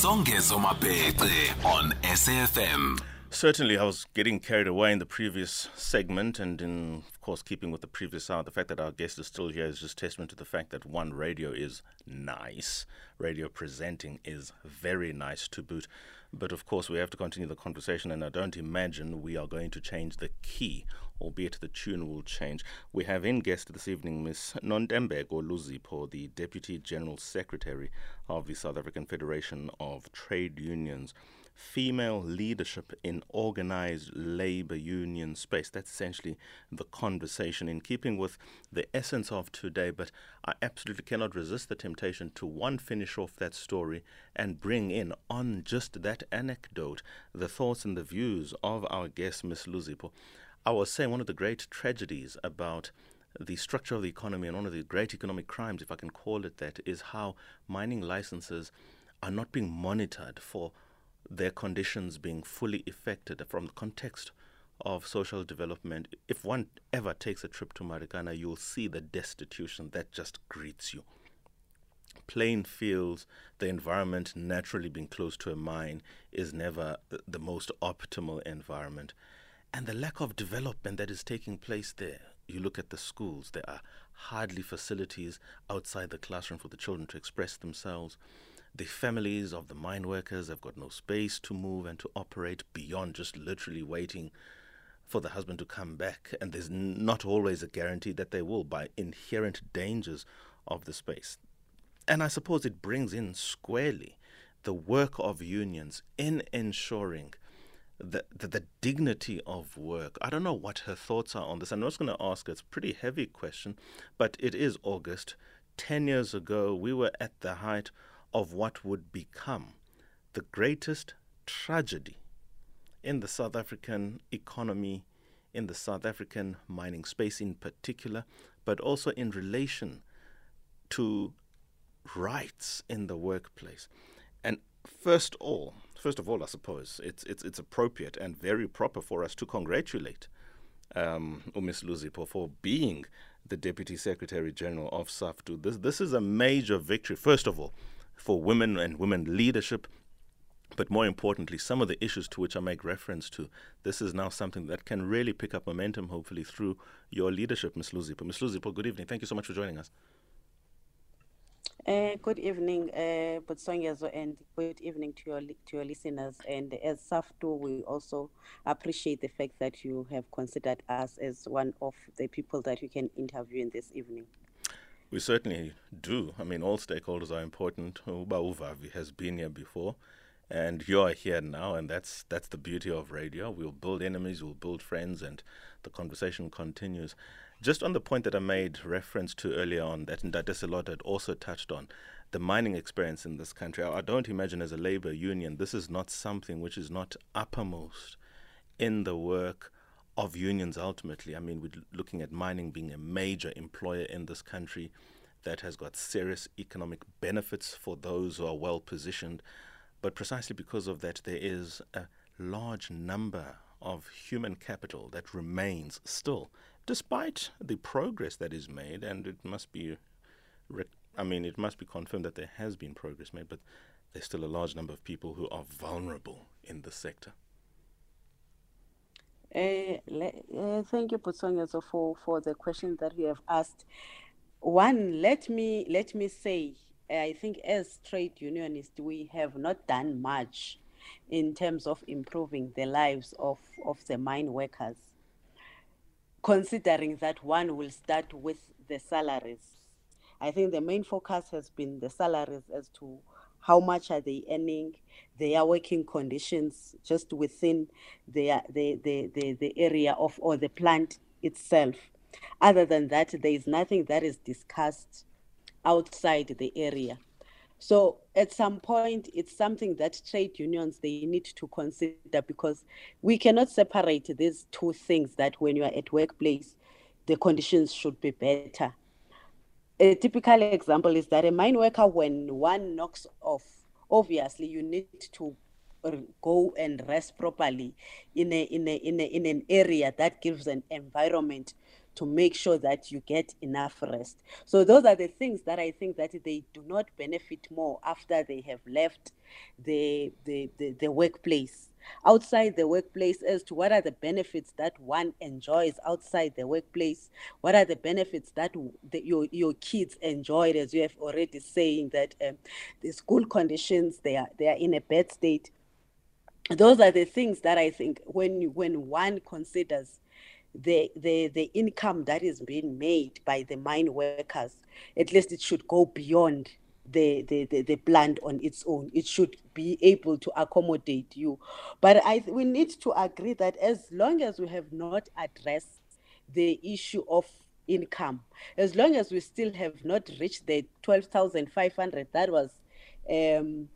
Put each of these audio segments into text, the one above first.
Songezo Mapete on SAFM. Certainly, I was getting carried away in the previous segment, and in, of course, keeping with the previous hour, the fact that our guest is still here is just testament to the fact that one, radio is nice, radio presenting is very nice to boot. But of course, we have to continue the conversation, and I don't imagine we are going to change the key, albeit the tune will change. We have in guest this evening Ms. Nontembeko Luzipho, the Deputy General Secretary of the South African Federation of Trade Unions female leadership in organized labor union space. That's essentially the conversation in keeping with the essence of today. But I absolutely cannot resist the temptation to one finish off that story and bring in on just that anecdote the thoughts and the views of our guest, Miss Luzipho. I was saying one of the great tragedies about the structure of the economy and one of the great economic crimes, if I can call it that, is how mining licenses are not being monitored for their conditions being fully affected from the context of social development. If one ever takes a trip to Marikana, you'll see the destitution that just greets you. Plain fields, the environment naturally being close to a mine is never the most optimal environment. And the lack of development that is taking place there. You look at the schools, there are hardly facilities outside the classroom for the children to express themselves. The families of the mine workers have got no space to move and to operate beyond just literally waiting for the husband to come back. And there's not always a guarantee that they will by inherent dangers of the space. And I suppose it brings in squarely the work of unions in ensuring the, the, the, dignity of work. I don't know what her thoughts are on this. I'm not going to ask. It's a pretty heavy question, but it is August. Ten years ago, we were at the height of what would become the greatest tragedy in the South African economy, in the South African mining space in particular, but also in relation to rights in the workplace. And first of all, first of all, I suppose it's it's it's appropriate and very proper for us to congratulate um, Ms. Luzipho for being the Deputy Secretary General of SAFTU. This this is a major victory. First of all, for women and women leadership. But more importantly, some of the issues to which I make reference to, this is now something that can really pick up momentum, hopefully, through your leadership, Ms. Luzipho. Ms. Luzipho, good evening. Thank you so much for joining us. Uh, good evening, uh, and good evening to your to your listeners. And as SAFTU, we also appreciate the fact that you have considered us as one of the people that you can interview in this evening. We certainly do. I mean, all stakeholders are important. Uba Uvavi has been here before, and you are here now, and that's that's the beauty of radio. We'll build enemies, we'll build friends, and the conversation continues. Just on the point that I made reference to earlier on, that Ndateselot had also touched on, the mining experience in this country. I don't imagine as a labor union, this is not something which is not uppermost in the work of unions ultimately. I mean, we're looking at mining being a major employer in this country that has got serious economic benefits for those who are well positioned. But precisely because of that, there is a large number of human capital that remains still, despite the progress that is made, and it must be, I mean, it must be confirmed that there has been progress made, but there's still a large number of people who are vulnerable in the sector. Uh, uh, thank you, Putsongezo, for, for the question that you have asked. One, let me let me say, I think as trade unionists, we have not done much in terms of improving the lives of, of the mine workers, considering that one will start with the salaries. I think the main focus has been the salaries as to how much are they earning, their working conditions just within the, the, the, the area of or the plant itself. Other than that, there is nothing that is discussed outside the area. So at some point, it's something that trade unions they need to consider because we cannot separate these two things. That when you are at workplace, the conditions should be better. A typical example is that a mine worker, when one knocks off obviously you need to go and rest properly in a in a in a in an area that gives an environment to make sure that you get enough rest. So those are the things that I think that they do not benefit more after they have left the the, the, the workplace. Outside the workplace, as to what are the benefits that one enjoys outside the workplace, what are the benefits that the, your your kids enjoyed, as you have already saying that um, the school conditions they are they are in a bad state those are the things that I think when when one considers the the the income that is being made by the mine workers, at least it should go beyond the, the, the, the plant on its own. It should be able to accommodate you. But I we need to agree that as long as we have not addressed the issue of income, as long as we still have not reached the 12,500 that was um,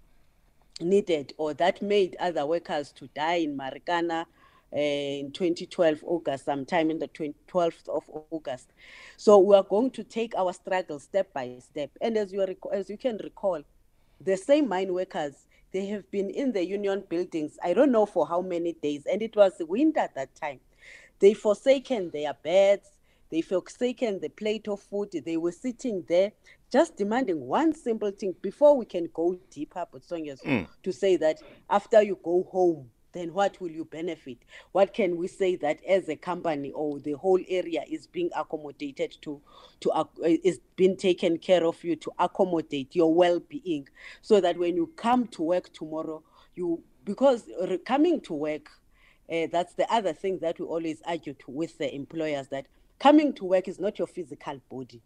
needed or that made other workers to die in Marikana in 2012 August, sometime in the 12th of August. So we are going to take our struggle step by step. And as you, as you can recall, the same mine workers, they have been in the union buildings, I don't know for how many days, and it was winter at that time. They forsaken their beds, they forsaken the plate of food, they were sitting there just demanding one simple thing before we can go deeper, but Sonya's mm. to say that after you go home, then what will you benefit? What can we say that as a company or the whole area is being accommodated to, to uh, is being taken care of you to accommodate your well-being, so that when you come to work tomorrow, you because coming to work, uh, that's the other thing that we always argue to, with the employers that coming to work is not your physical body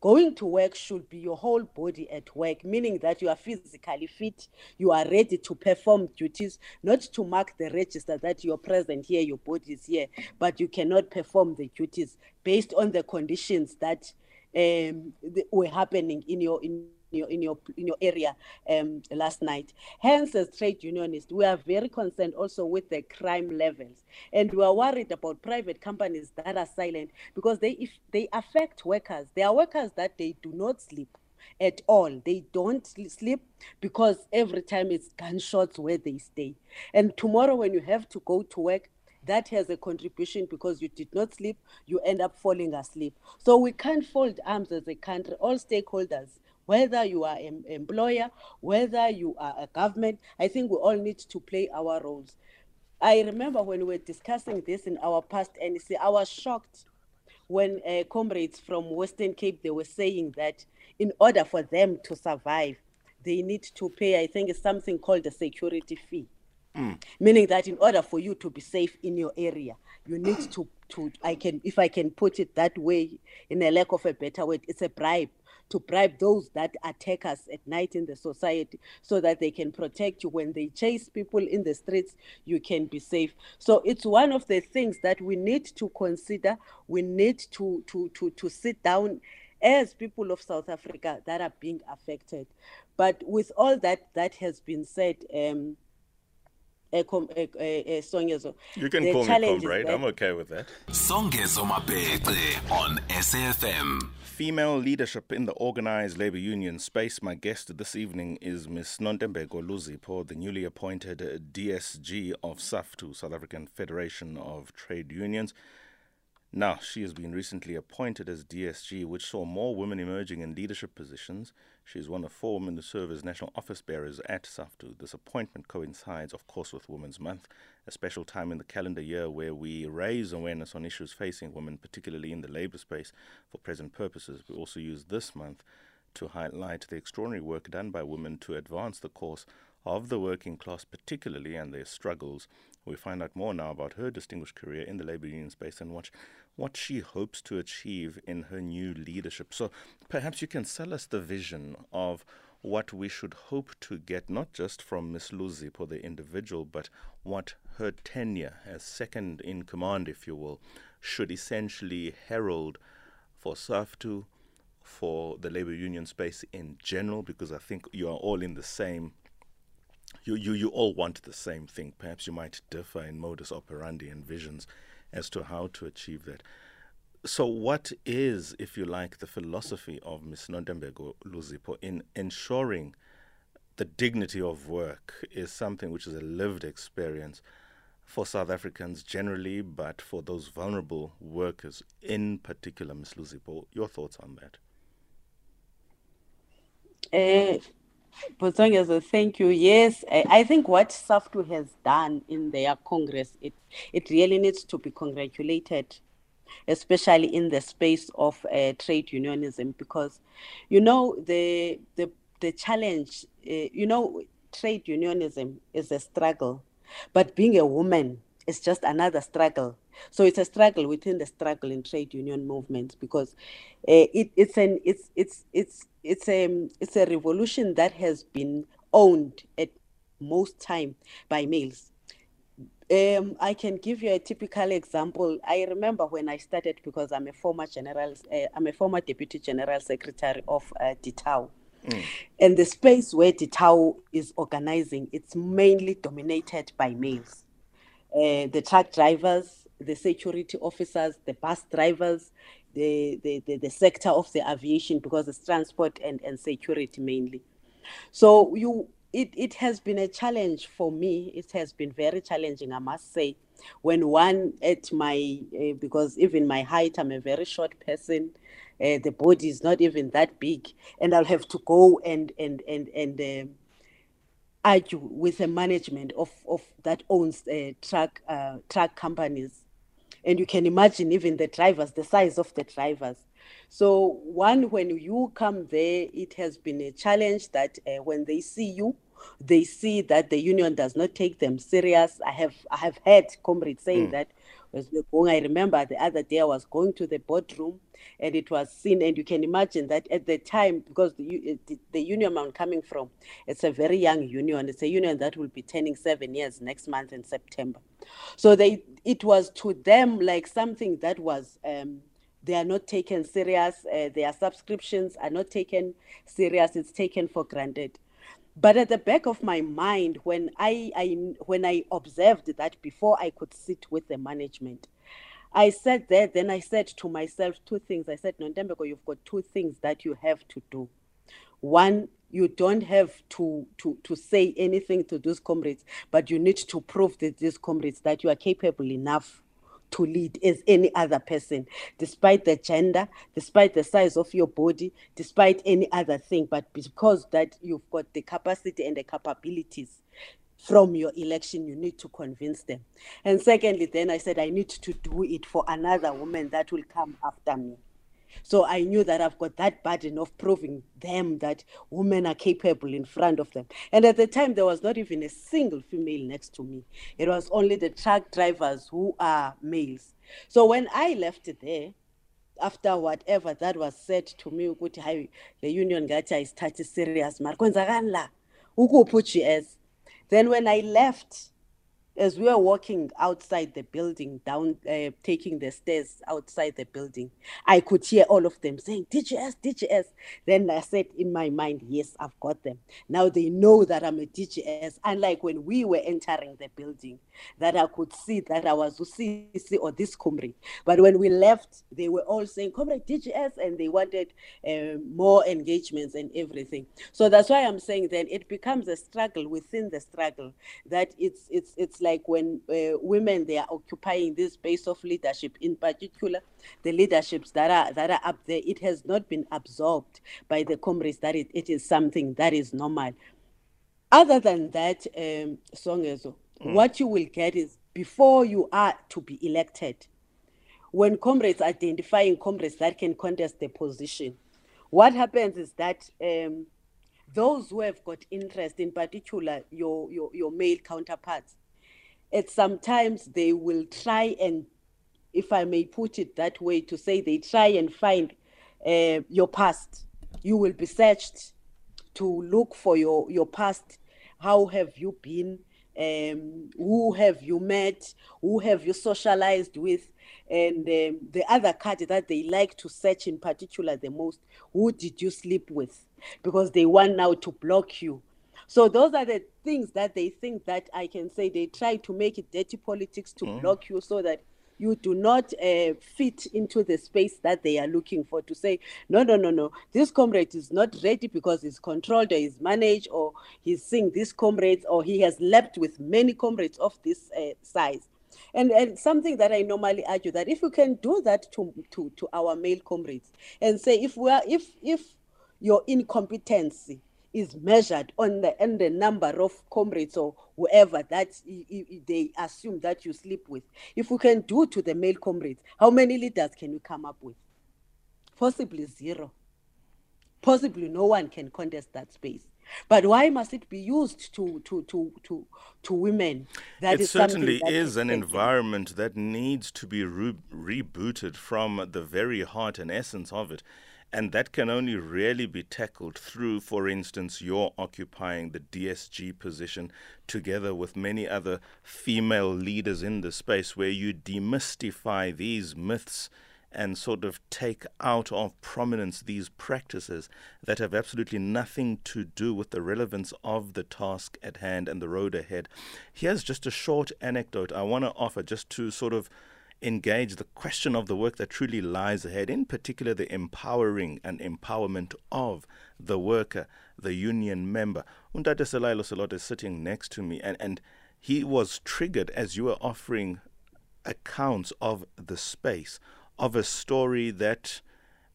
Going to work should be your whole body at work, meaning that you are physically fit, you are ready to perform duties, not to mark the register that you're present here, your body is here, but you cannot perform the duties based on the conditions that um, were happening in your in your in your in your area um, last night. Hence, as trade unionists, we are very concerned also with the crime levels, and we are worried about private companies that are silent because they if they affect workers. There are workers that they do not sleep at all. They don't sleep because every time it's gunshots where they stay. And tomorrow, when you have to go to work, that has a contribution because you did not sleep, you end up falling asleep. So we can't fold arms as a country. All stakeholders whether you are an employer, whether you are a government, I think we all need to play our roles. I remember when we were discussing this in our past NEC, I was shocked when uh, comrades from Western Cape, they were saying that in order for them to survive, they need to pay, I think it's something called a security fee. Mm. Meaning that in order for you to be safe in your area, you need to, to I can if I can put it that way in a lack of a better word, it's a bribe to bribe those that attack us at night in the society so that they can protect you. When they chase people in the streets you can be safe. So it's one of the things that we need to consider. We need to to to, to sit down as people of south africa that are being affected. But with all that that has been said um, you can call me comrade. I'm okay with that. Songezo Mapete on SAFM. Female leadership in the organized labor union space. My guest this evening is Ms. Nontembeko Luzipho, the newly appointed DSG of SAFTU, South African Federation of Trade Unions. Now, she has been recently appointed as DSG, which saw more women emerging in leadership positions. She is one of four women to serve as national office bearers at SAFTU. This appointment coincides, of course, with Women's Month, a special time in the calendar year where we raise awareness on issues facing women, particularly in the labour space, for present purposes. We also use this month to highlight the extraordinary work done by women to advance the cause of the working class, particularly, and their struggles. We find out more now about her distinguished career in the labour union space and watch what she hopes to achieve in her new leadership. So perhaps you can sell us the vision of what we should hope to get, not just from Miss Luzipho, the individual, but what her tenure as second in command, if you will, should essentially herald for SAFTU, for the labor union space in general, because I think you are all in the same. You, you, you all want the same thing. Perhaps you might differ in modus operandi and visions as to how to achieve that. So, what is, if you like, the philosophy of Ms. Nontembeko Luzipho in ensuring the dignity of work is something which is a lived experience for South Africans generally, but for those vulnerable workers in particular, Ms. Luzipho. Your thoughts on that? Uh, Bozongezo, thank you. Yes, I, I think what SAFTU has done in their Congress, it, it really needs to be congratulated, especially in the space of uh, trade unionism, because, you know, the, the, the challenge, uh, you know, trade unionism is a struggle, but being a woman is just another struggle. So it's a struggle within the struggle in trade union movements because uh, it, it's an it's it's it's it's a it's a revolution that has been owned at most time by males. Um, I can give you a typical example. I remember when I started because I'm a former general, uh, I'm a former deputy general secretary of uh, DITAO. Mm. And the space where DITAO is organizing, it's mainly dominated by males. Uh, the truck drivers, the security officers, the bus drivers, the, the, the, the, sector of the aviation because it's transport and, and security mainly. So you it, it has been a challenge for me. It has been very challenging, I must say. When one at my, uh, because even my height, I'm a very short person, uh, the body is not even that big, and I'll have to go and and and and uh, argue with the management of of that owns uh, truck uh, truck companies and you can imagine even the drivers, the size of the drivers. So one, when you come there, it has been a challenge that uh, when they see you, they see that the union does not take them serious. I have I have heard comrades saying mm. that going, I remember the other day I was going to the boardroom and it was seen, and you can imagine that at the time, because the, the, the union I'm coming from, it's a very young union. It's a union that will be turning seven years next month in September. So they, it was to them like something that was. Um, they are not taken serious. Uh, their subscriptions are not taken serious. It's taken for granted. But at the back of my mind, when I, I when I observed that before I could sit with the management, I said there, then I said to myself two things. I said, Nontembeko, you've got two things that you have to do. One, you don't have to, to, to say anything to those comrades, but you need to prove to these comrades that you are capable enough to lead as any other person, despite the gender, despite the size of your body, despite any other thing, but because that you've got the capacity and the capabilities from your election, you need to convince them. And secondly, then I said, I need to do it for another woman that will come after me. So I knew that I've got that burden of proving them that women are capable in front of them. And at the time, there was not even a single female next to me. It was only the truck drivers who are males. So when I left there, after whatever that was said to me the union ngathi ayisithathi serious mari kwenzakani la ukuphi u-gs then when i left as we were walking outside the building, down, uh, taking the stairs outside the building, I could hear all of them saying, DGS, DGS. Then I said in my mind, yes, I've got them. Now they know that I'm a DGS. Unlike when we were entering the building, that I could see that I was UCC or this comrade. But when we left, they were all saying, comrade DGS, and they wanted uh, more engagements and everything. So that's why I'm saying then it becomes a struggle within the struggle that it's, it's, it's like when uh, women they are occupying this space of leadership in particular the leaderships that are that are up there it has not been absorbed by the comrades that it, it is something that is normal other than that um songezo mm. what you will get is before you are to be elected when comrades are identifying comrades that can contest the position what happens is that um, those who have got interest, in particular your, your, your male counterparts, at sometimes they will try and, if I may put it that way, to say they try and find uh, your past. You will be searched to look for your, your past. How have you been? Um, who have you met? Who have you socialized with? And um, the other card that they like to search in particular the most, who did you sleep with? Because they want now to block you so those are the things that they think that I can say. They try to make it dirty politics to mm. block you so that you do not uh, fit into the space that they are looking for to say no no no no. This comrade is not ready because he's controlled or he's managed or he's seeing this comrades or he has leapt with many comrades of this uh, size. And, and something that I normally argue that if you can do that to, to, to our male comrades and say if we are if if your incompetency is measured on the and the number of comrades or whoever that they assume that you sleep with. If we can do to the male comrades, how many leaders can you come up with? Possibly zero. Possibly no one can contest that space. But why must it be used to to to to, to women? That it is certainly that is an environment that needs to be re- rebooted from the very heart and essence of it. And that can only really be tackled through, for instance, your occupying the DSG position together with many other female leaders in the space where you demystify these myths and sort of take out of prominence these practices that have absolutely nothing to do with the relevance of the task at hand and the road ahead. Here's just a short anecdote I want to offer just to sort of engage the question of the work that truly lies ahead, in particular the empowering and empowerment of the worker, the union member. Undate Selailo Salot is sitting next to me, and, and he was triggered as you were offering accounts of the space, of a story that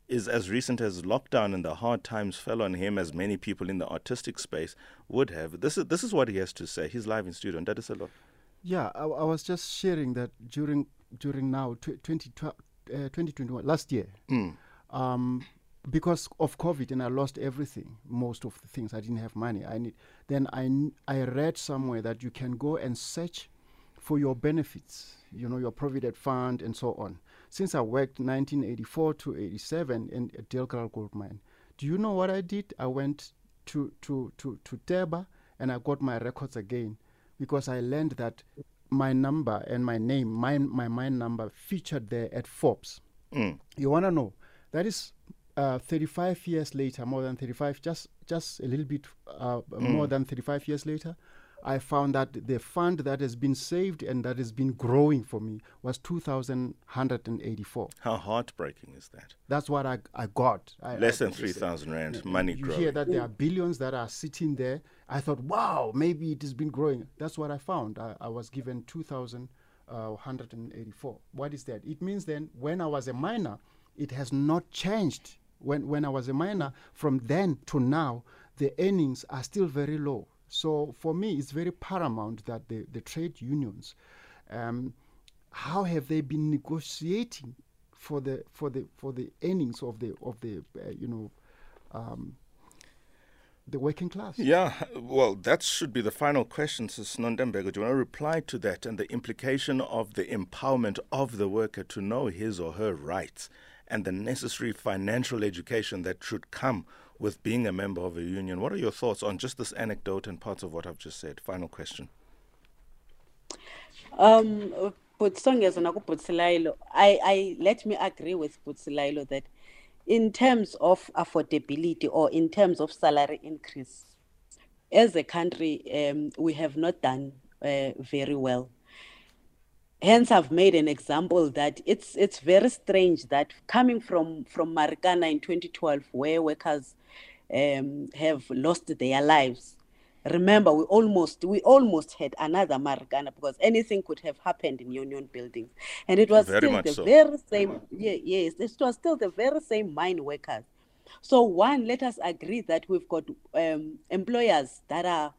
is as recent as lockdown and the hard times fell on him as many people in the artistic space would have. This is this is what he has to say. He's live in studio. And that is a lot. Yeah, I, I was just sharing that during during now 20, uh, 2021 last year. Mm. um, because of covid and i lost everything most of the things. I didn't have money. I need then i i read somewhere that you can go and search for your benefits you know your provident fund and so on. Since i worked 1984 to 87 in a Delgral gold mine. Do you know what i did? I went to to to to Teba and i got my records again because i learned that my number and my name, my my mine number featured there at Forbes. Mm. You want to know that is uh, 35 years later, more than 35, just just a little bit uh, mm. more than 35 years later. I found that the fund that has been saved and that has been growing for me was 2,184. How heartbreaking is that? That's what I, I got. I, Less I, than 3,000 Rand, money you growing. hear that there are billions that are sitting there. I thought, wow, maybe it has been growing. That's what I found. I, I was given 2,184. Uh, what is that? It means then when I was a miner, it has not changed. When, when I was a miner, from then to now, the earnings are still very low so for me, it's very paramount that the, the trade unions, um, how have they been negotiating for the for the for the earnings of the of the uh, you know um, the working class? Yeah, well, that should be the final question, Sis Nontembeko. Do you want to reply to that and the implication of the empowerment of the worker to know his or her rights and the necessary financial education that should come with being a member of a union. What are your thoughts on just this anecdote and parts of what I've just said? Final question. Um, I, I let me agree with Butsilailo that in terms of affordability or in terms of salary increase, as a country, um, we have not done uh, very well. Hence, I've made an example that it's it's very strange that coming from from Marikana in 2012, where workers um, have lost their lives. Remember, we almost we almost had another Marikana because anything could have happened in Union buildings, and it was very still the so. very same. Yeah, yes, it was still the very same mine workers. So one, let us agree that we've got um, employers that are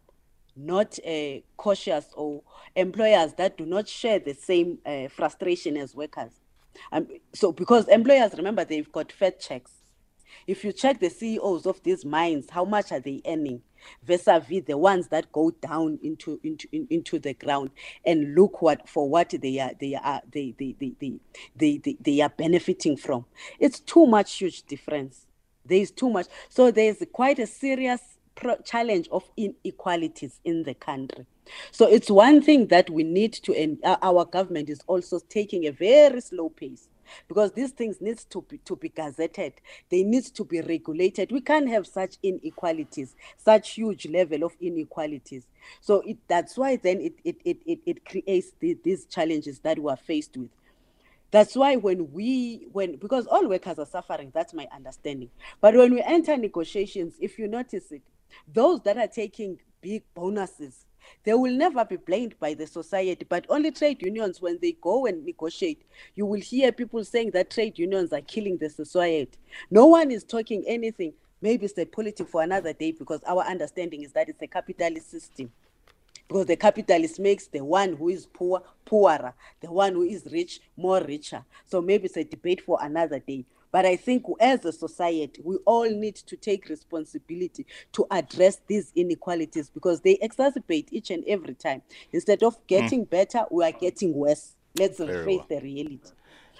not uh, cautious or employers that do not share the same uh, frustration as workers. Um, so because employers remember they've got fed checks if you check the CEOs of these mines, how much are they earning vis-a-vis the ones that go down into into into the ground and look what for what they are they are they they they they, they, they, they are benefiting from. It's too much huge difference. There is too much. So there's quite a serious challenge of inequalities in the country. So it's one thing that we need to, and uh, our government is also taking a very slow pace because these things needs to be to be gazetted. They need to be regulated. We can't have such inequalities such huge level of inequalities. So it, that's why then it it, it, it, it creates the, these challenges that we are faced with. That's why when we when because all workers are suffering, that's my understanding. But when we enter negotiations, if you notice it, those that are taking big bonuses, they will never be blamed by the society, but only trade unions when they go and negotiate. You will hear people saying that trade unions are killing the society. No one is talking anything. Maybe it's a politics for another day because our understanding is that it's a capitalist system because the capitalist makes the one who is poor poorer, the one who is rich more richer. So maybe it's a debate for another day. But I think as a society, we all need to take responsibility to address these inequalities because they exacerbate each and every time. Instead of getting mm. better, we are getting worse. Let's Very face well. the reality.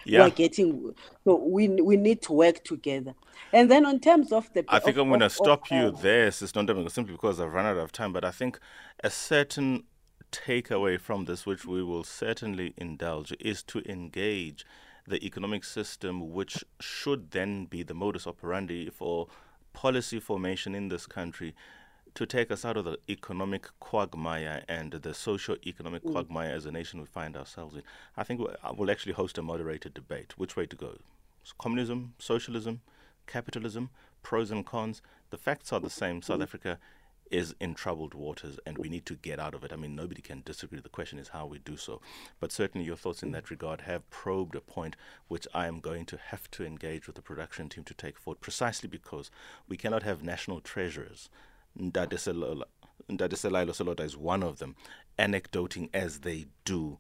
Yeah. We are getting so we we need to work together. And then on terms of the I think of, I'm going to stop of, you uh, there, Sister simply because I've run out of time. But I think a certain takeaway from this, which we will certainly indulge, is to engage the economic system, which should then be the modus operandi for policy formation in this country to take us out of the economic quagmire and the socio-economic mm. quagmire as a nation we find ourselves in. I think we'll, we'll actually host a moderated debate. Which way to go? Communism, socialism, capitalism, pros and cons. The facts are the same. South mm. Africa is in troubled waters and we need to get out of it. I mean, nobody can disagree. The question is how we do so. But certainly, your thoughts in that regard have probed a point which I am going to have to engage with the production team to take forward, precisely because we cannot have national treasurers. Ndade Selailo Seloda is one of them, anecdoting as they do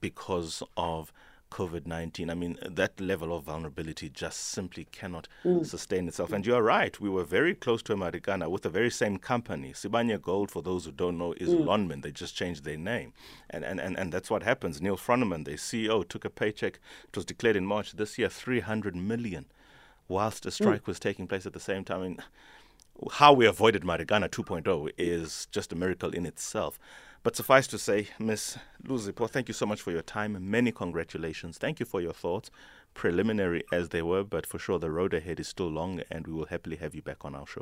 because of COVID 19. I mean, that level of vulnerability just simply cannot mm. sustain itself. And you're right, we were very close to Marikana with the very same company. Sibanye Gold, for those who don't know, is mm. Lonmin. They just changed their name. And, and, and, and that's what happens. Neal Froneman, the CEO, took a paycheck. It was declared in March this year, 300 million, whilst a mm. strike mm. was taking place at the same time. I mean, how we avoided Marikana 2.0 is just a miracle in itself. But suffice to say, Ms. Luzipho, thank you so much for your time. Many congratulations. Thank you for your thoughts, preliminary as they were, but for sure the road ahead is still long, and we will happily have you back on our show.